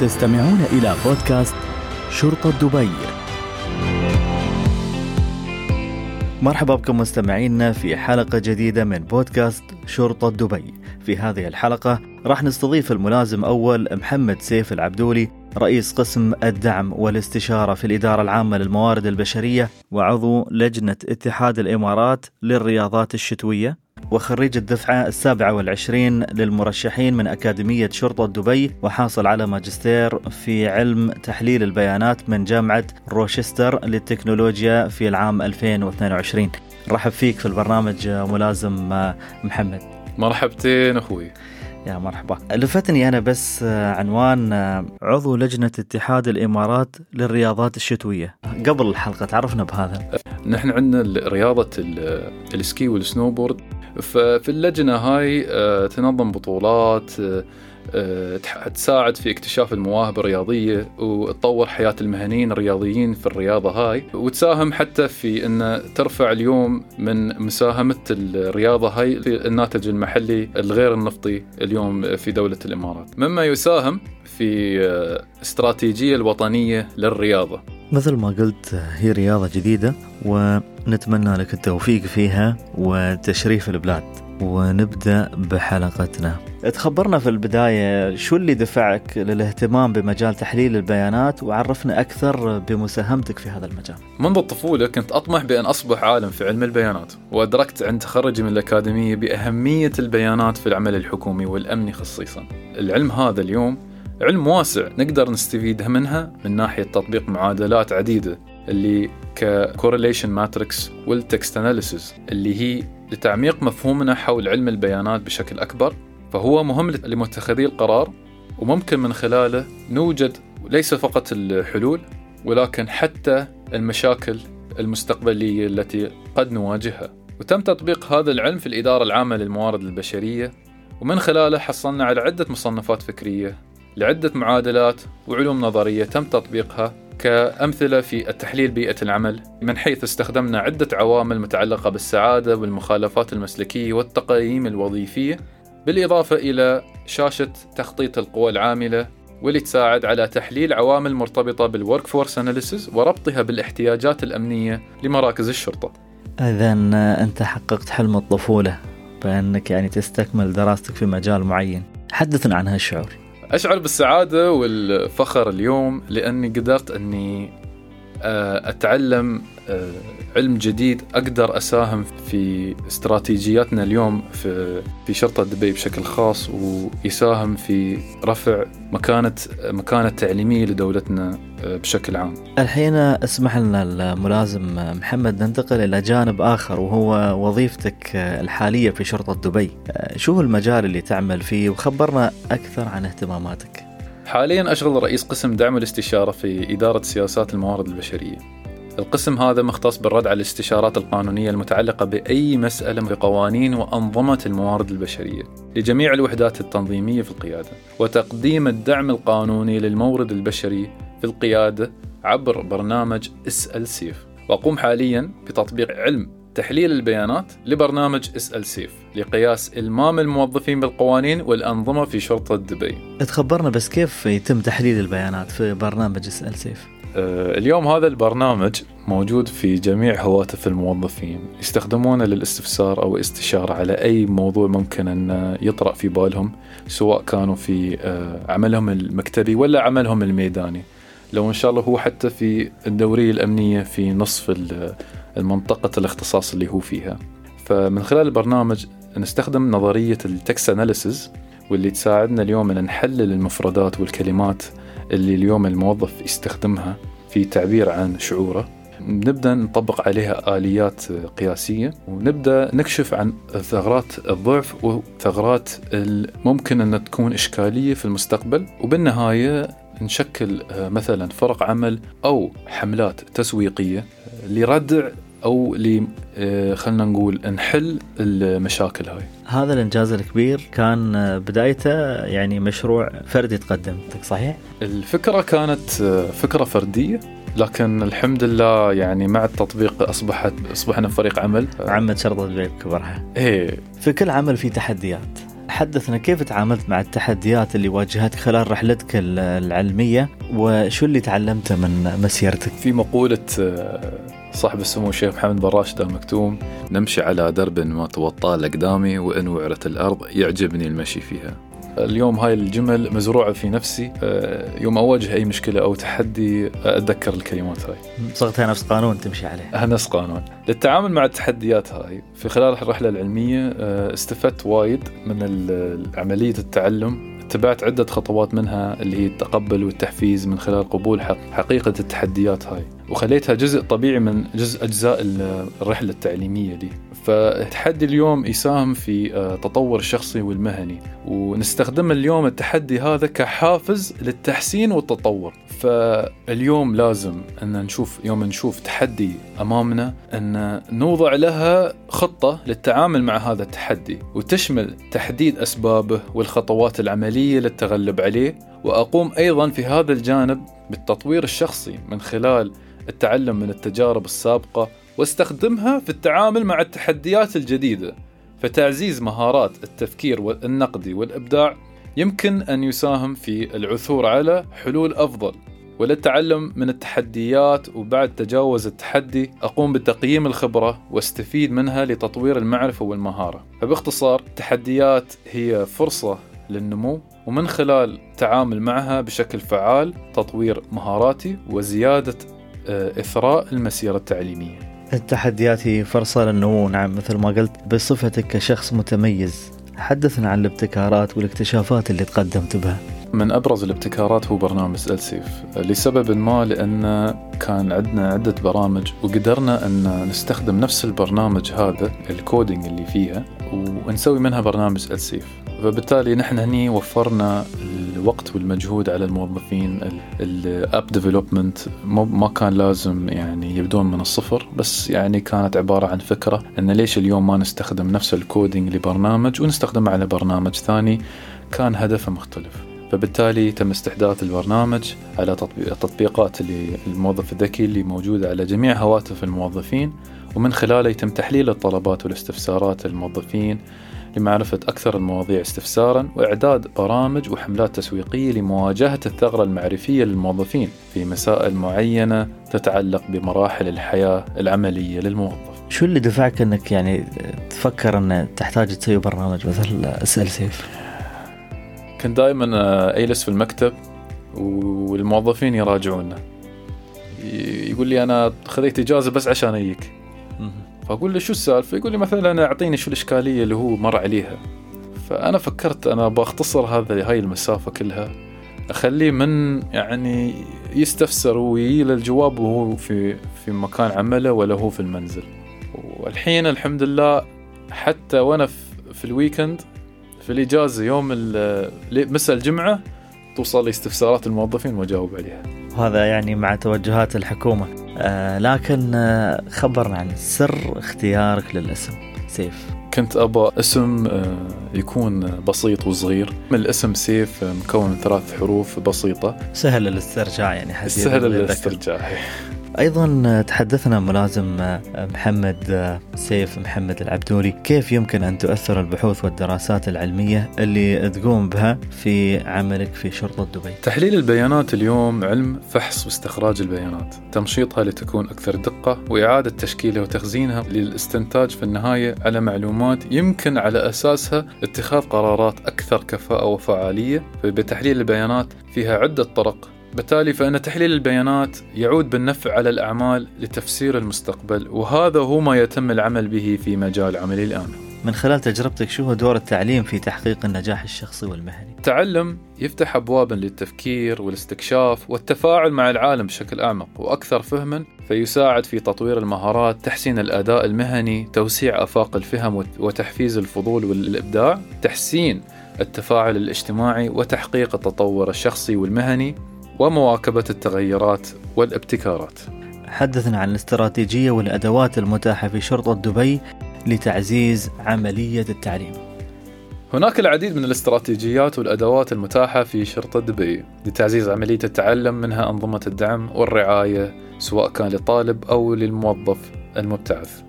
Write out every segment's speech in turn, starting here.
تستمعون إلى بودكاست شرطة دبي. مرحبا بكم مستمعينا في حلقة جديدة من بودكاست شرطة دبي. في هذه الحلقة راح نستضيف الملازم أول محمد سيف العبدولي رئيس قسم الدعم والاستشارة في الإدارة العامة للموارد البشرية وعضو لجنة اتحاد الإمارات للرياضات الشتوية. وخريج الدفعة السابعة والعشرين للمرشحين من أكاديمية شرطة دبي وحاصل على ماجستير في علم تحليل البيانات من جامعة روشستر للتكنولوجيا في العام 2022 رحب فيك في البرنامج ملازم محمد. مرحبتين أخوي. يا مرحبا. لفتني أنا بس عنوان عضو لجنة اتحاد الإمارات للرياضات الشتوية. قبل الحلقة تعرفنا بهذا؟ نحن عندنا رياضة السكي والسنوبورد. ففي اللجنة هاي آه، تنظم بطولات آه، آه، تساعد في اكتشاف المواهب الرياضية وتطور حياة المهنيين الرياضيين في الرياضة هاي. وتساهم حتى في أن ترفع اليوم من مساهمة الرياضة هاي في الناتج المحلي الغير النفطي اليوم في دولة الإمارات. مما يساهم في استراتيجية الوطنية للرياضة. مثل ما قلت هي رياضة جديدة ونتمنى لك التوفيق فيها وتشريف البلاد. ونبدأ بحلقتنا. تخبرنا في البداية شو اللي دفعك للاهتمام بمجال تحليل البيانات؟ وعرفنا أكثر بمساهمتك في هذا المجال. منذ الطفولة كنت أطمح بأن أصبح عالم في علم البيانات وأدركت عند تخرجي من الأكاديمية بأهمية البيانات في العمل الحكومي والأمني خصيصا. العلم هذا اليوم علم واسع نقدر نستفيد منها من ناحية تطبيق معادلات عديدة اللي ك correlation matrix وال text analysis اللي هي لتعميق مفهومنا حول علم البيانات بشكل أكبر. فهو مهم لمتخذي القرار وممكن من خلاله نوجد ليس فقط الحلول ولكن حتى المشاكل المستقبلية التي قد نواجهها. وتم تطبيق هذا العلم في الإدارة العامة للموارد البشرية ومن خلاله حصلنا على عدة مصنفات فكرية لعدة معادلات وعلوم نظرية تم تطبيقها كأمثلة في التحليل بيئة العمل من حيث استخدمنا عدة عوامل متعلقة بالسعادة والمخالفات المسلكية والتقييم الوظيفية بالإضافة إلى شاشة تخطيط القوى العاملة واللي تساعد على تحليل عوامل مرتبطة بال workforce analysis وربطها بالاحتياجات الأمنية لمراكز الشرطة. إذا أنت حققت حلم الطفولة بأنك يعني تستكمل دراستك في مجال معين. حدثنا عن هالشعور. أشعر بالسعادة والفخر اليوم لأني قدرت أني آه، أتعلم آه، علم جديد أقدر أساهم في استراتيجياتنا اليوم في في شرطة دبي بشكل خاص ويساهم في رفع مكانة مكانة التعليمية لدولتنا آه، بشكل عام. الحين اسمح لنا الملازم محمد ننتقل إلى جانب آخر وهو وظيفتك الحالية في شرطة دبي. شو هو المجال اللي تعمل فيه وخبرنا أكثر عن اهتماماتك. حاليا أشغل رئيس قسم دعم الاستشارة في إدارة سياسات الموارد البشرية القسم هذا مختص بالرد على الاستشارات القانونية المتعلقة بأي مسألة بقوانين وأنظمة الموارد البشرية لجميع الوحدات التنظيمية في القيادة وتقديم الدعم القانوني للمورد البشري في القيادة عبر برنامج اسأل سيف. وأقوم حاليا بتطبيق علم تحليل البيانات لبرنامج اسأل سيف لقياس إلمام الموظفين بالقوانين والأنظمة في شرطة دبي. تخبرنا بس كيف يتم تحليل البيانات في برنامج اسأل سيف؟ اليوم هذا البرنامج موجود في جميع هواتف الموظفين يستخدمونه للاستفسار أو استشارة على أي موضوع ممكن أن يطرأ في بالهم سواء كانوا في آه، عملهم المكتبي ولا عملهم الميداني. لو إن شاء الله هو حتى في الدورية الأمنية في نصف المنطقة الاختصاص اللي هو فيها. فمن خلال البرنامج نستخدم نظرية ال text analysis واللي تساعدنا اليوم إن نحلل المفردات والكلمات اللي اليوم الموظف يستخدمها في تعبير عن شعوره. نبدأ نطبق عليها آليات قياسية ونبدأ نكشف عن ثغرات الضعف وثغرات ممكن أن تكون إشكالية في المستقبل. وبالنهاية نشكل مثلا فرق عمل أو حملات تسويقية لردع أو ل آه، خلينا نقول نحل المشاكل هاي. هذا الإنجاز الكبير كان آه، بدايته يعني مشروع فردي تقدمتك صحيح؟ الفكرة كانت آه، فكرة فردية لكن الحمد لله يعني مع التطبيق أصبحت أصبحنا فريق عمل. عمل شرطة دبي بكبرها إيه. في كل عمل في تحديات. حدثنا كيف تعاملت مع التحديات اللي واجهتك خلال رحلتك العلمية وشو اللي تعلمته من مسيرتك؟ في مقولة صاحب السمو الشيخ محمد بن راشد المكتوم نمشي على درب ما توطى الأقدامي وإن وعرت الأرض يعجبني المشي فيها. اليوم هاي الجمل مزروعة في نفسي آه، يوم أواجه أي مشكلة أو تحدي أتذكر الكلمات هاي. صغتها نفس قانون تمشي عليه. نفس قانون. للتعامل مع التحديات هاي في خلال الرحلة العلمية آه، استفدت وايد من عملية التعلم اتبعت عدة خطوات منها اللي هي التقبل والتحفيز من خلال قبول حقيقة التحديات هاي. وخليتها جزء طبيعي من جزء أجزاء الرحلة التعليمية دي. فالتحدي اليوم يساهم في آه، تطور الشخصي والمهني ونستخدم اليوم التحدي هذا كحافز للتحسين والتطور. فاليوم لازم أن نشوف يوم نشوف تحدي أمامنا أن نوضع لها خطة للتعامل مع هذا التحدي وتشمل تحديد أسبابه والخطوات العملية للتغلب عليه وأقوم أيضا في هذا الجانب بالتطوير الشخصي من خلال التعلم من التجارب السابقة واستخدمها في التعامل مع التحديات الجديدة فتعزيز مهارات التفكير والنقدي والإبداع يمكن أن يساهم في العثور على حلول أفضل. وللتعلم من التحديات وبعد تجاوز التحدي أقوم بتقييم الخبرة واستفيد منها لتطوير المعرفة والمهارة. فباختصار التحديات هي فرصة للنمو ومن خلال التعامل معها بشكل فعال تطوير مهاراتي وزيادة آه، إثراء المسيرة التعليمية. التحديات هي فرصة للنمو. نعم مثل ما قلت بصفتك كشخص متميز حدثنا عن الابتكارات والاكتشافات اللي تقدمت بها. من أبرز الابتكارات هو برنامج ألسيف. لسبب ما لأن كان عندنا عدة برامج وقدرنا أن نستخدم نفس البرنامج هذا الكودينج اللي فيها ونسوي منها برنامج ألسيف. فبالتالي نحن هني وفرنا الوقت والمجهود على الموظفين ال app development ما كان لازم يعني يبدون من الصفر بس يعني كانت عبارة عن فكرة إن ليش اليوم ما نستخدم نفس ال coding لبرنامج ونستخدمه على برنامج ثاني كان هدفه مختلف. فبالتالي تم استحداث البرنامج على التطبيقات اللي الموظف الذكي اللي موجودة على جميع هواتف الموظفين ومن خلاله يتم تحليل الطلبات والاستفسارات الموظفين لمعرفة أكثر المواضيع استفسارا وإعداد برامج وحملات تسويقية لمواجهة الثغرة المعرفية للموظفين في مسائل معينة تتعلق بمراحل الحياة العملية للموظف. شو اللي دفعك أنك يعني تفكر أن تحتاج تسوي برنامج مثل اسأل سيف؟ كنت دائما أجلس في المكتب والموظفين يراجعونا. يقول لي أنا خذيت إجازة بس عشان أجيك. فأقول له شو السالفة؟ يقول لي مثلا أعطيني شو الإشكالية اللي هو مر عليها. فأنا فكرت أنا بختصر هذا هاي المسافة كلها أخليه من يعني يستفسر ويجي الجواب وهو في في مكان عمله ولا هو في المنزل. والحين الحمد لله حتى وأنا في الويكند في الإجازة يوم مساء الجمعة توصل لي استفسارات الموظفين وأجاوب عليها. وهذا يعني مع توجهات الحكومة، آه لكن آه خبرنا عن سر اختيارك للاسم سيف. كنت ابى اسم آه يكون بسيط وصغير، من الاسم سيف مكون من ثلاث حروف بسيطة. سهل الاسترجاع يعني سهل الاسترجاع أيضا تحدثنا ملازم محمد سيف محمد العبدوري كيف يمكن أن تؤثر البحوث والدراسات العلمية اللي تقوم بها في عملك في شرطة دبي. تحليل البيانات اليوم علم فحص واستخراج البيانات، تمشيطها لتكون أكثر دقة وإعادة تشكيلها وتخزينها للاستنتاج في النهاية على معلومات يمكن على أساسها اتخاذ قرارات أكثر كفاءة وفعالية، فبتحليل البيانات فيها عدة طرق بالتالي فإن تحليل البيانات يعود بالنفع على الأعمال لتفسير المستقبل وهذا هو ما يتم العمل به في مجال عملي الآن من خلال تجربتك شو هو دور التعليم في تحقيق النجاح الشخصي والمهني؟ التعلم يفتح أبوابا للتفكير والاستكشاف والتفاعل مع العالم بشكل أعمق وأكثر فهما فيساعد في تطوير المهارات، تحسين الأداء المهني، توسيع آفاق الفهم وتحفيز الفضول والإبداع، تحسين التفاعل الاجتماعي وتحقيق التطور الشخصي والمهني ومواكبة التغيرات والابتكارات. حدثنا عن الاستراتيجية والأدوات المتاحة في شرطة دبي لتعزيز عملية التعليم. هناك العديد من الاستراتيجيات والأدوات المتاحة في شرطة دبي لتعزيز عملية التعلم منها أنظمة الدعم والرعاية سواء كان للطالب أو للموظف المبتعث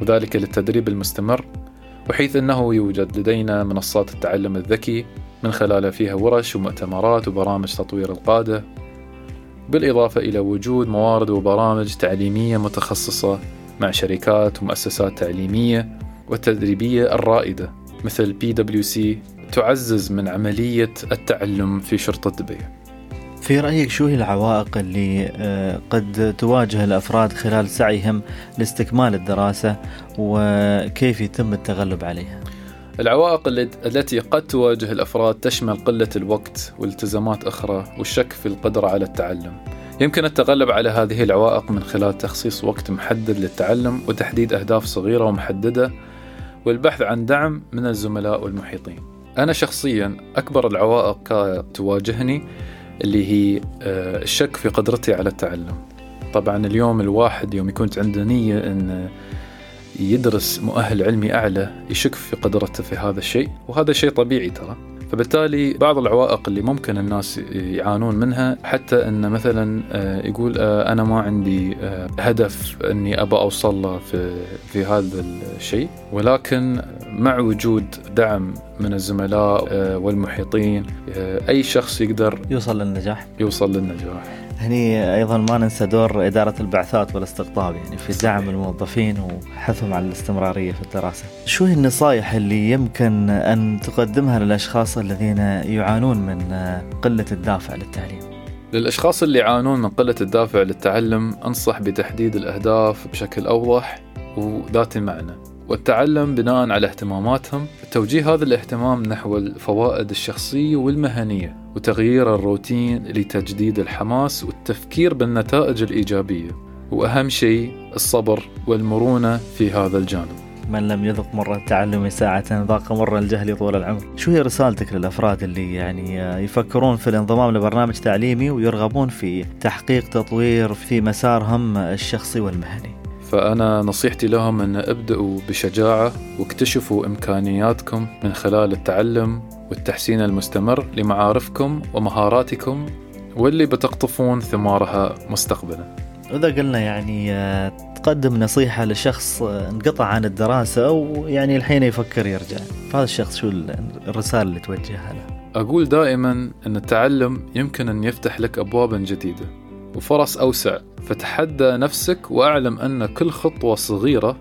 وذلك للتدريب المستمر وحيث أنه يوجد لدينا منصات التعلم الذكي من خلال فيها ورش ومؤتمرات وبرامج تطوير القادة بالإضافة إلى وجود موارد وبرامج تعليمية متخصصة مع شركات ومؤسسات تعليمية والتدريبية الرائدة مثل سي تعزز من عملية التعلم في شرطة دبي في رأيك شو هي العوائق اللي آه، قد تواجه الأفراد خلال سعيهم لاستكمال الدراسة وكيف يتم التغلب عليها؟ العوائق التي قد تواجه الأفراد تشمل قلة الوقت والتزامات أخرى والشك في القدرة على التعلم. يمكن التغلب على هذه العوائق من خلال تخصيص وقت محدد للتعلم وتحديد أهداف صغيرة ومحددة والبحث عن دعم من الزملاء والمحيطين. أنا شخصيا أكبر العوائق تواجهني اللي هي آه، الشك في قدرتي على التعلم. طبعا اليوم الواحد يوم يكون عنده نية أن يدرس مؤهل علمي أعلى يشك في قدرته في هذا الشيء وهذا شيء طبيعي ترى. فبالتالي بعض العوائق اللي ممكن الناس يعانون منها حتى أن مثلا آه، يقول آه، أنا ما عندي آه، هدف أني أبى أوصل له في في هذا الشيء. ولكن مع وجود دعم من الزملاء والمحيطين أي شخص يقدر يوصل للنجاح. يوصل للنجاح. هني أيضا ما ننسى دور إدارة البعثات والاستقطاب يعني في دعم الموظفين وحثهم على الاستمرارية في الدراسة. شو هي النصائح اللي يمكن أن تقدمها للأشخاص الذين يعانون من قلة الدافع للتعليم؟ للأشخاص اللي يعانون من قلة الدافع للتعلم أنصح بتحديد الأهداف بشكل أوضح وذات معنى. والتعلم بناء على اهتماماتهم. توجيه هذا الاهتمام نحو الفوائد الشخصية والمهنية وتغيير الروتين لتجديد الحماس والتفكير بالنتائج الإيجابية. وأهم شيء الصبر والمرونة في هذا الجانب. من لم يذق مر التعلم ساعة ذاق مر الجهل طول العمر. شو هي رسالتك للأفراد اللي يعني يفكرون في الانضمام لبرنامج تعليمي ويرغبون في تحقيق تطوير في مسارهم الشخصي والمهني؟ فأنا نصيحتي لهم أن ابدأوا بشجاعة واكتشفوا إمكانياتكم من خلال التعلم والتحسين المستمر لمعارفكم ومهاراتكم واللي بتقطفون ثمارها مستقبلا. إذا قلنا يعني آه، تقدم نصيحة لشخص آه، انقطع عن الدراسة أو يعني الحين يفكر يرجع. فهذا الشخص شو الرسالة اللي توجهها له؟ أقول دائما أن التعلم يمكن أن يفتح لك أبوابا جديدة. وفرص أوسع. فتحدى نفسك وأعلم أن كل خطوة صغيرة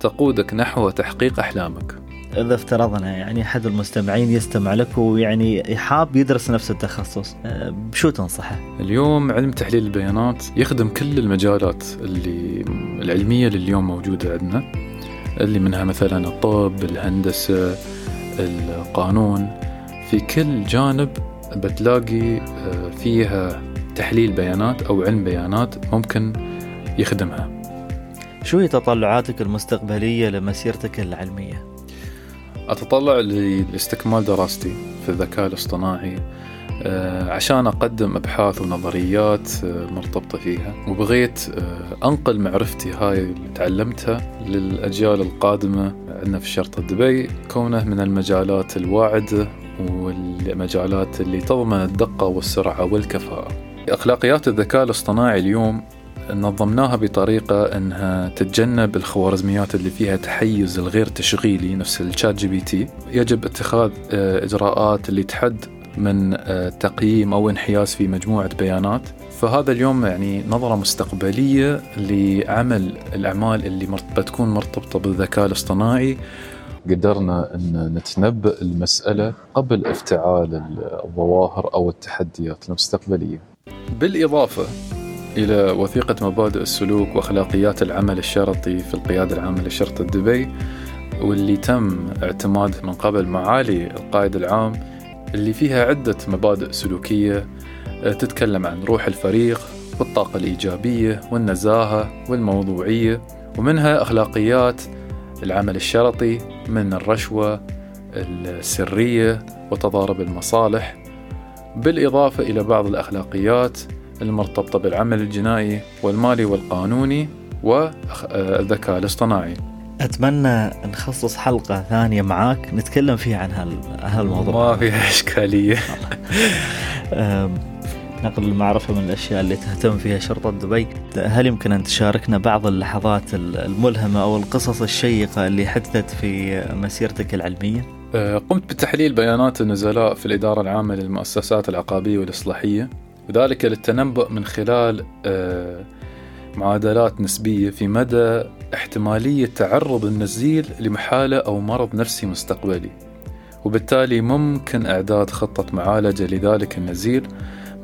تقودك نحو تحقيق أحلامك. إذا افترضنا يعني أحد المستمعين يستمع لك ويعني حاب يدرس نفس التخصص أه، شو تنصحه؟ اليوم علم تحليل البيانات يخدم كل المجالات اللي العلمية اللي اليوم موجودة عندنا اللي منها مثلا الطب الهندسة القانون. في كل جانب بتلاقي أه، فيها تحليل بيانات أو علم بيانات ممكن يخدمها. شو هي تطلعاتك المستقبلية لمسيرتك العلمية؟ أتطلع لاستكمال دراستي في الذكاء الاصطناعي آه، عشان أقدم أبحاث ونظريات آه، مرتبطة فيها. وبغيت آه، أنقل معرفتي هاي اللي تعلمتها للأجيال القادمة. عندنا في شرطة دبي كونه من المجالات الواعدة والمجالات اللي تضمن الدقة والسرعة والكفاءة. أخلاقيات الذكاء الاصطناعي اليوم نظمناها بطريقة أنها تتجنب الخوارزميات اللي فيها تحيز الغير تشغيلي نفس ال ChatGPT يجب اتخاذ آه، إجراءات اللي تحد من آه، تقييم أو انحياز في مجموعة بيانات. فهذا اليوم يعني نظرة مستقبلية لعمل الأعمال اللي بتكون مرتبطة بالذكاء الاصطناعي. قدرنا أن نتنبأ المسألة قبل افتعال الظواهر أو التحديات المستقبلية. بالإضافة إلى وثيقة مبادئ السلوك وأخلاقيات العمل الشرطي في القيادة العامة لشرطة دبي واللي تم اعتماده من قبل معالي القائد العام اللي فيها عدة مبادئ سلوكية آه، تتكلم عن روح الفريق والطاقة الإيجابية والنزاهة والموضوعية ومنها أخلاقيات العمل الشرطي من الرشوة السرية وتضارب المصالح بالإضافة إلى بعض الأخلاقيات المرتبطة بالعمل الجنائي والمالي والقانوني والذكاء الاصطناعي. أتمنى نخصص حلقة ثانية معاك نتكلم فيها عن هالموضوع ما فيها إشكالية. نقل المعرفة من الأشياء اللي تهتم فيها شرطة دبي. هل يمكن أن تشاركنا بعض اللحظات الملهمة أو القصص الشيقة اللي حدثت في مسيرتك العلمية؟ آه، قمت بتحليل بيانات النزلاء في الإدارة العامة للمؤسسات العقابية والإصلاحية وذلك للتنبؤ من خلال آه، معادلات نسبية في مدى احتمالية تعرض النزيل لمحالة أو مرض نفسي مستقبلي. وبالتالي ممكن إعداد خطة معالجة لذلك النزيل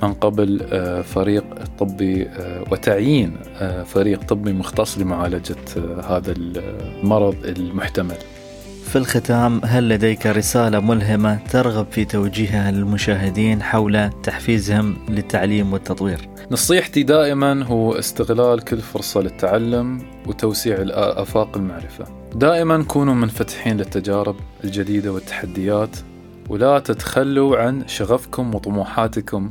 من قبل آه، فريق طبي وتعيين فريق طبي مختص لمعالجة هذا المرض المحتمل. في الختام هل لديك رسالة ملهمة ترغب في توجيهها للمشاهدين حول تحفيزهم للتعليم والتطوير؟ نصيحتي دائما هو استغلال كل فرصة للتعلم وتوسيع آفاق المعرفة. دائما كونوا منفتحين للتجارب الجديدة والتحديات ولا تتخلوا عن شغفكم وطموحاتكم.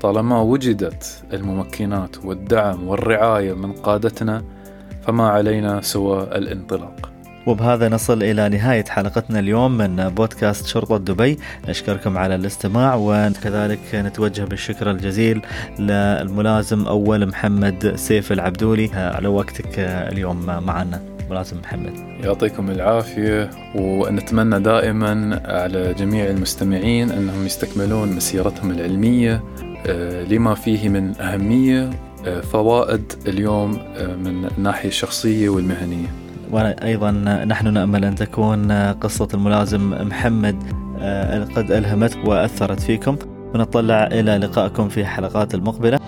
طالما وجدت الممكنات والدعم والرعاية من قادتنا فما علينا سوى الانطلاق. وبهذا نصل إلى نهاية حلقتنا اليوم من بودكاست شرطة دبي. نشكركم على الاستماع وكذلك نتوجه بالشكر الجزيل للملازم أول محمد سيف العبدولي. على وقتك اليوم معنا ملازم محمد. يعطيكم العافية ونتمنى دائما على جميع المستمعين أنهم يستكملون مسيرتهم العلمية آه، لما فيه من أهمية آه، فوائد اليوم آه، من الناحية الشخصية والمهنية. وأيضا نحن نأمل أن تكون قصة الملازم محمد قد ألهمتك وأثرت فيكم. ونطلع إلى لقائكم في حلقات المقبلة.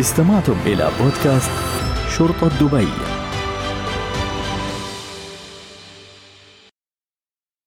استمعتم إلى بودكاست شرطة دبي.